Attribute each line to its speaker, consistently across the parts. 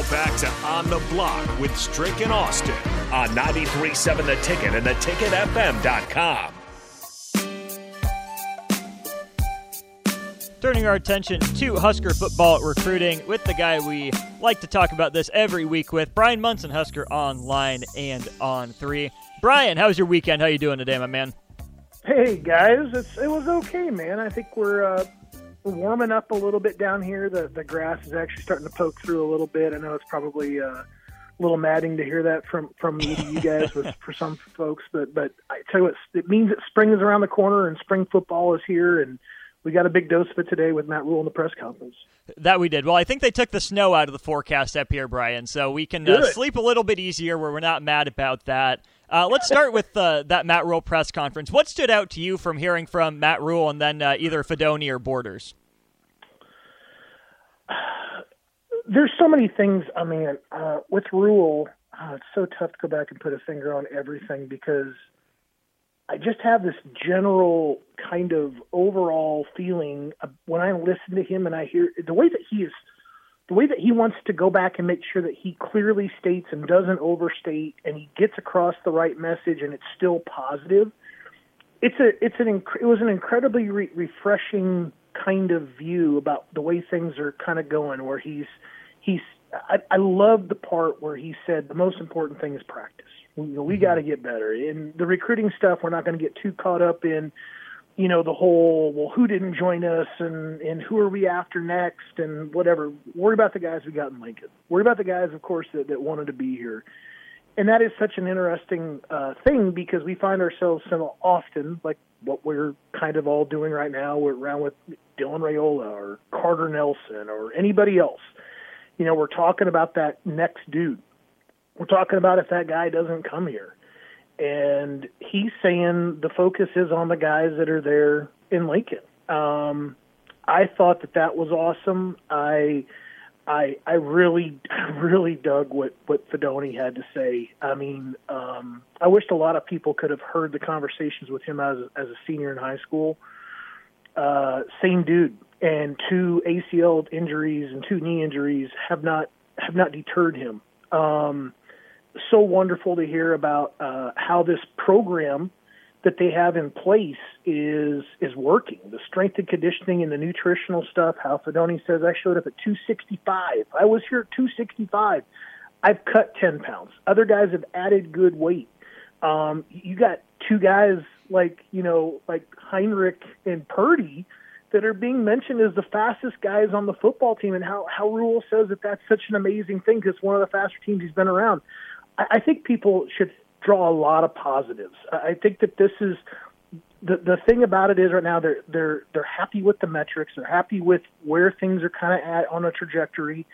Speaker 1: Now back to On the Block with Strick and Austin on 93.7 The Ticket and theticketfm.com.
Speaker 2: Turning our attention to Husker football recruiting with the guy we like to talk about this every week with, Bryan Munson, Husker online and on three. Bryan, how was your weekend? How you doing today, my man?
Speaker 3: Hey guys, it's, it was okay, man. I think we're uh, we're warming up a little bit down here. The the grass is actually starting to poke through a little bit. I know it's probably uh, a little maddening to hear that from from you guys, for some folks, but but I tell you what, it means that spring is around the corner and spring football is here and we got a big dose of it today with Matt Rhule in the press conference.
Speaker 2: That we did. Well, I think they took the snow out of the forecast up here, Bryan, so we can uh, sleep a little bit easier where we're not mad about that. Uh, let's start with uh, that Matt Rhule press conference. What stood out to you from hearing from Matt Rhule and then uh, either Fidone or Borders?
Speaker 3: There's so many things. I mean, uh, with Rhule, uh, it's so tough to go back and put a finger on everything because – I just have this general kind of overall feeling uh, when I listen to him and I hear the way that he is, the way that he wants to go back and make sure that he clearly states and doesn't overstate and he gets across the right message and it's still positive. It's a it's an it was an incredibly re- refreshing kind of view about the way things are kind of going. Where he's he's I, I love the part where he said the most important thing is practice we, you know, we got to get better. In the recruiting stuff, we're not going to get too caught up in, you know, the whole well, who didn't join us and and who are we after next and whatever. Worry about the guys we got in Lincoln. Worry about the guys, of course, that, that wanted to be here. And that is such an interesting uh, thing because we find ourselves so often, like what we're kind of all doing right now, we're around with Dylan Raiola or Carter Nelson or anybody else. You know, we're talking about that next dude we're talking about if that guy doesn't come here. And he's saying the focus is on the guys that are there in Lincoln. Um, I thought that that was awesome. I, I, I really, really dug what what Fidone had to say. I mean, um, I wished a lot of people could have heard the conversations with him as as a senior in high school. Uh, same dude, and two ACL injuries and two knee injuries have not have not deterred him. Um, so wonderful to hear about uh, how this program that they have in place is is working. The strength and conditioning and the nutritional stuff. How Fidone says I showed up at 265. I was here at 265. I've cut 10 pounds. Other guys have added good weight. Um, you got two guys like you know like Heinrich and Purdy that are being mentioned as the fastest guys on the football team, and how how Rhule says that that's such an amazing thing because one of the faster teams he's been around. I think people should draw a lot of positives. I think that this is the the thing about it is right now they're they're they're happy with the metrics. They're happy with where things are kind of at on a trajectory.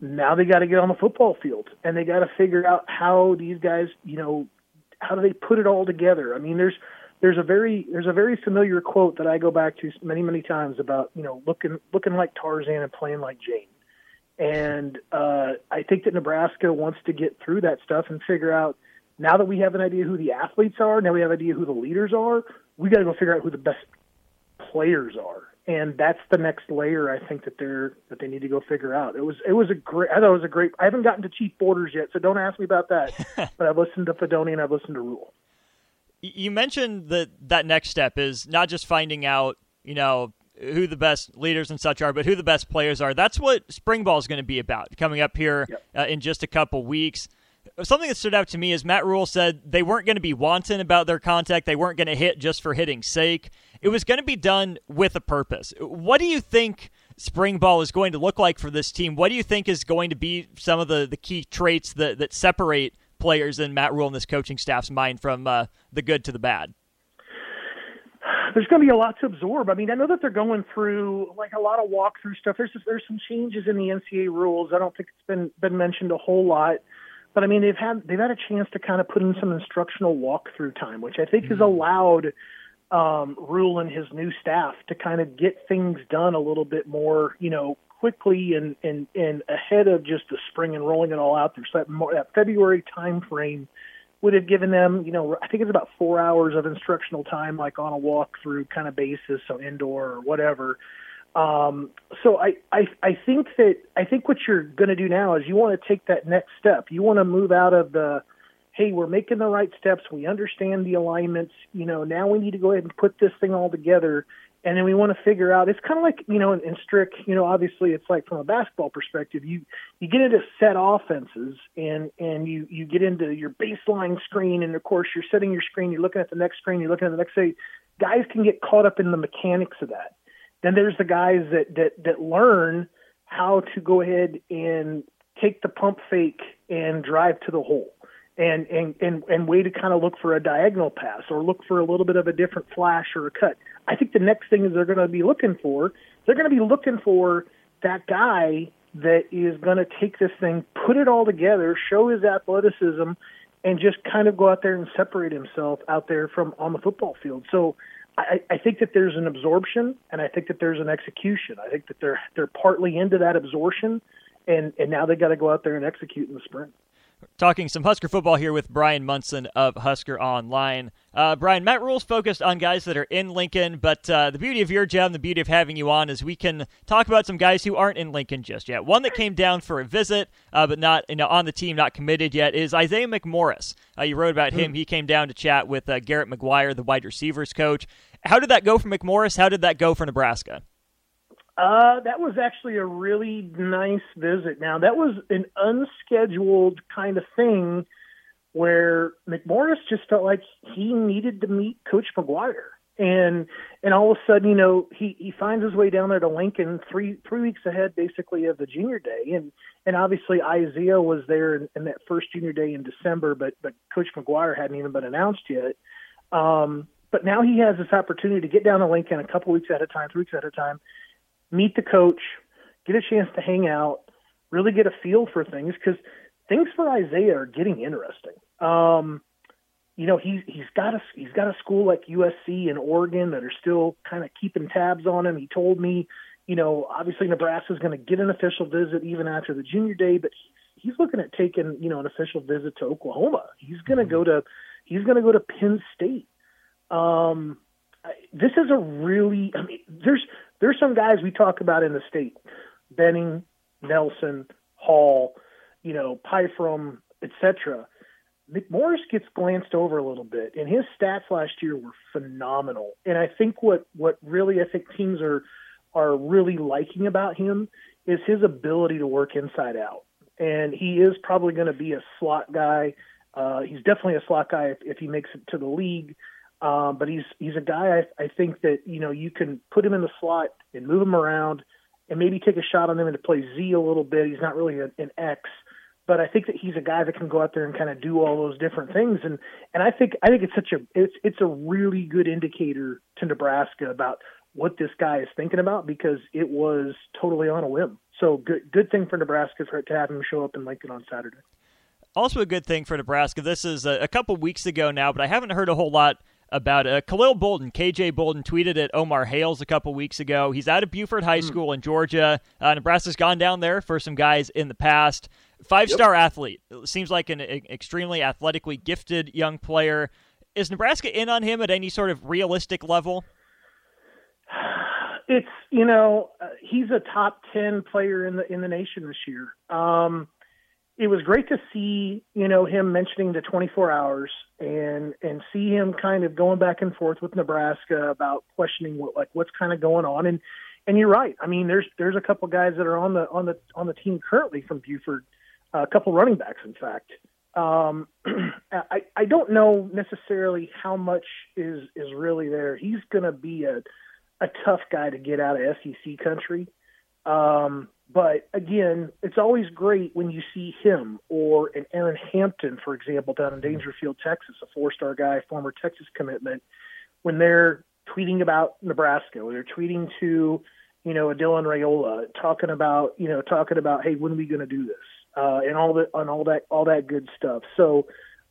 Speaker 3: Now they got to get on the football field and they got to figure out how these guys, you know, how do they put it all together? I mean, there's there's a very there's a very familiar quote that I go back to many many times about you know looking looking like Tarzan and playing like Jane. And uh, I think that Nebraska wants to get through that stuff and figure out now that we have an idea who the athletes are, now we have an idea who the leaders are, we got to go figure out who the best players are. And that's the next layer I think that they're that they need to go figure out. It was it was a great I thought it was a great I haven't gotten to Chief Borders yet, so don't ask me about that. but I've listened to Fidone and I've listened to Rhule.
Speaker 2: You mentioned that that next step is not just finding out, you know, who the best leaders and such are, but who the best players are. That's what spring ball is going to be about coming up here yep. uh, in just a couple weeks. Something that stood out to me is Matt Rhule said they weren't going to be wanton about their contact. They weren't going to hit just for hitting sake. It was going to be done with a purpose. What do you think spring ball is going to look like for this team? What do you think is going to be some of the, the key traits that, that separate players in Matt Rhule and this coaching staff's mind from uh, the good to the bad?
Speaker 3: there's going to be a lot to absorb. I mean, I know that they're going through like a lot of walkthrough stuff. There's just, there's some changes in the NCAA rules. I don't think it's been been mentioned a whole lot, but I mean they've had they've had a chance to kind of put in some instructional walkthrough time, which I think mm-hmm. has allowed um, Rhule and his new staff to kind of get things done a little bit more, you know, quickly and and and ahead of just the spring and rolling it all out there. So that, more, that February time frame would have given them, you know, I think it's about four hours of instructional time, like on a walk through kind of basis, so indoor or whatever. Um, so I, I I think that I think what you're going to do now is you want to take that next step. You want to move out of the hey, we're making the right steps. We understand the alignments. You know, now we need to go ahead and put this thing all together. And then we want to figure out. It's kind of like you know, in, in strict. You know, obviously, it's like from a basketball perspective. You you get into set offenses, and and you you get into your baseline screen, and of course, you're setting your screen. You're looking at the next screen. You're looking at the next. Say, guys can get caught up in the mechanics of that then there's the guys that that that learn how to go ahead and take the pump fake and drive to the hole and and and, and way to kind of look for a diagonal pass or look for a little bit of a different flash or a cut. I think the next thing is they're going to be looking for they're going to be looking for that guy that is going to take this thing, put it all together, show his athleticism, and just kind of go out there and separate himself out there from on the football field. So I, I think that there's an absorption, and I think that there's an execution. I think that they're they're partly into that absorption, and and now they got to go out there and execute in the sprint.
Speaker 2: Talking some Husker football here with Bryan Munson of Husker Online. Uh, Bryan, Matt Rhule's focused on guys that are in Lincoln, but uh, the beauty of your job, the beauty of having you on, is we can talk about some guys who aren't in Lincoln just yet. One that came down for a visit, uh, but not you know, on the team, not committed yet, is Isaiah McMorris. Uh, you wrote about him. Hmm. He came down to chat with uh, Garrett McGuire, the wide receivers coach. How did that go for McMorris? How did that go for Nebraska?
Speaker 3: Uh, that was actually a really nice visit. Now, that was an unscheduled kind of thing where McMorris just felt like he needed to meet Coach McGuire. And and all of a sudden, you know, he, he finds his way down there to Lincoln three three weeks ahead, basically of the junior day, and and obviously Isaiah was there in, in that first junior day in December, but but Coach McGuire hadn't even been announced yet. Um, but now he has this opportunity to get down to Lincoln a couple weeks at a time, three weeks at a time, meet the coach, get a chance to hang out, really get a feel for things because things for Isaiah are getting interesting. Um, you know, he's he's got a he's got a school like USC and Oregon that are still kind of keeping tabs on him. He told me, you know, obviously Nebraska's going to get an official visit even after the junior day, but he's, he's looking at taking you know an official visit to Oklahoma. He's going to go to he's going to go to Penn State. Um, this is a really, I mean, there's there's some guys we talk about in the state, Benning, Nelson, Hall, you know, Pyfrom, etc. McMorris gets glanced over a little bit, and his stats last year were phenomenal. And I think what what really I think teams are are really liking about him is his ability to work inside out. And he is probably going to be a slot guy. Uh, he's definitely a slot guy if, if he makes it to the league. Um, but he's he's a guy I, I think that you know you can put him in the slot and move him around and maybe take a shot on him and to play Z a little bit. He's not really a, an X, but I think that he's a guy that can go out there and kind of do all those different things. And and I think I think it's such a it's it's a really good indicator to Nebraska about what this guy is thinking about because it was totally on a whim. So good good thing for Nebraska for to have him show up in Lincoln on Saturday.
Speaker 2: Also, a good thing for Nebraska. This is a, a couple weeks ago now, but I haven't heard a whole lot about uh, Khalil Bolden. KJ Bolden tweeted at Omar Hales a couple weeks ago. He's out of Buford High hmm. School in Georgia. Uh, Nebraska's gone down there for some guys in the past. Five star yep. athlete. Seems like an a, extremely athletically gifted young player. Is Nebraska in on him at any sort of realistic level?
Speaker 3: It's you know uh, he's a top ten player in the in the nation this year. Um, it was great to see you know him mentioning the 24 hours and and see him kind of going back and forth with Nebraska about questioning what like what's kind of going on. And and you're right. I mean there's there's a couple guys that are on the on the on the team currently from Buford uh, a couple running backs in fact. Um, I I don't know necessarily how much is is really there. He's going to be a a tough guy to get out of SEC country um, but again, it's always great when you see him or an Aaron Hampton, for example, down in Daingerfield, Texas, a four-star guy, former Texas commitment, when they're tweeting about Nebraska, or they're tweeting to, you know, a Dylan Raiola, talking about, you know, talking about, hey, when are we going to do this, uh, and all that, and all that, all that good stuff. So,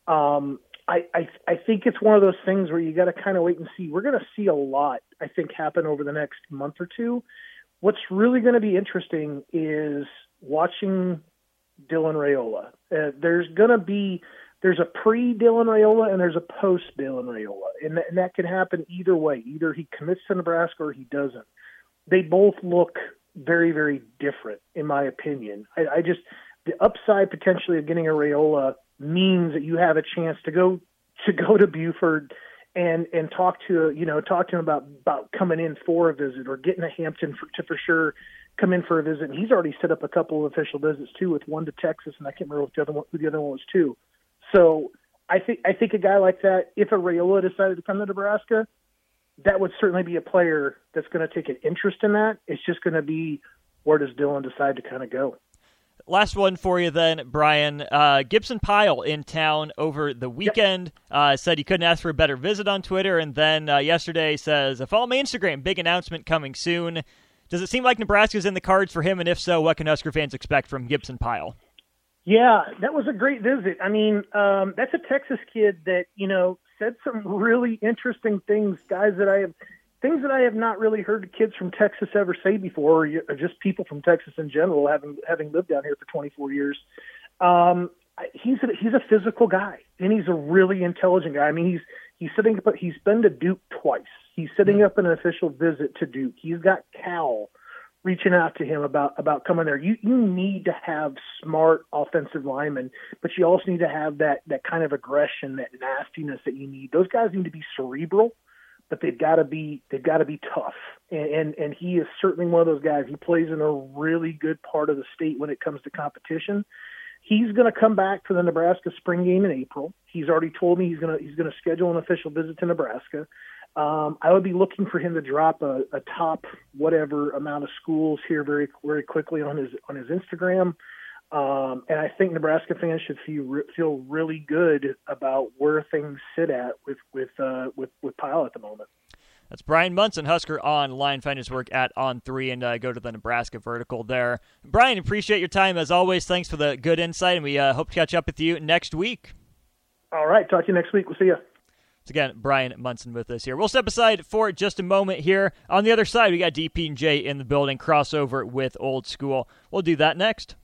Speaker 3: um, I, I, I think it's one of those things where you got to kind of wait and see. We're going to see a lot, I think, happen over the next month or two what's really going to be interesting is watching Dylan Raiola. Uh, there's going to be there's a pre Dylan Raiola and there's a post Dylan Raiola, and, th- and that can happen either way. Either he commits to Nebraska or he doesn't. they both look very, very different, in my opinion. I, I just the upside potentially of getting a Raiola means that you have a chance to go to go to Buford and and talk to you know talk to him about about coming in for a visit or getting a Hampton for, to for sure come in for a visit. And he's already set up a couple of official visits too, with one to Texas, and I can't remember what the other one, who the other one was too. So I think I think a guy like that, if a Raiola decided to come to Nebraska, that would certainly be a player that's going to take an interest in that. It's just going to be where does Dylan decide to kind of go.
Speaker 2: Last one for you, then, Bryan. Uh, Gibson Pyle in town over the weekend yep. uh, said he couldn't ask for a better visit on Twitter, and then uh, yesterday says, "Follow my Instagram. Big announcement coming soon." Does it seem like Nebraska's in the cards for him? And if so, what can Husker fans expect from Gibson Pyle?
Speaker 3: Yeah, that was a great visit. I mean, um, that's a Texas kid that you know said some really interesting things, guys that I have things that I have not really heard kids from Texas ever say before, or just people from Texas in general, having having lived down here for 24 years. Um, he's a, he's a physical guy, and he's a really intelligent guy. I mean, he's he's sitting up. He's been to Duke twice. He's sitting up an official visit to Duke. He's got Cal reaching out to him about about coming there. You you need to have smart offensive linemen, but you also need to have that that kind of aggression, that nastiness that you need. Those guys need to be cerebral but they've got to be they've got to be tough. And, and and he is certainly one of those guys. He plays in a really good part of the state when it comes to competition. He's going to come back for the Nebraska spring game in April. He's already told me he's going to he's going to schedule an official visit to Nebraska. Um, I would be looking for him to drop a, a top whatever amount of schools here very very quickly on his on his Instagram. Um, and I think Nebraska fans should feel feel really good about where things sit at with with uh, with with Pyle at the moment.
Speaker 2: That's Bryan Munson, Husker online. Find his work at On Three and uh, go to the Nebraska vertical there. Bryan, appreciate your time as always. Thanks for the good insight, and we uh, hope to catch up with you next week.
Speaker 3: All right, talk to you next week. We'll see you.
Speaker 2: It's again Bryan Munson with us here. We'll step aside for just a moment here. On the other side, we got DP and J in the building, crossover with old school. We'll do that next.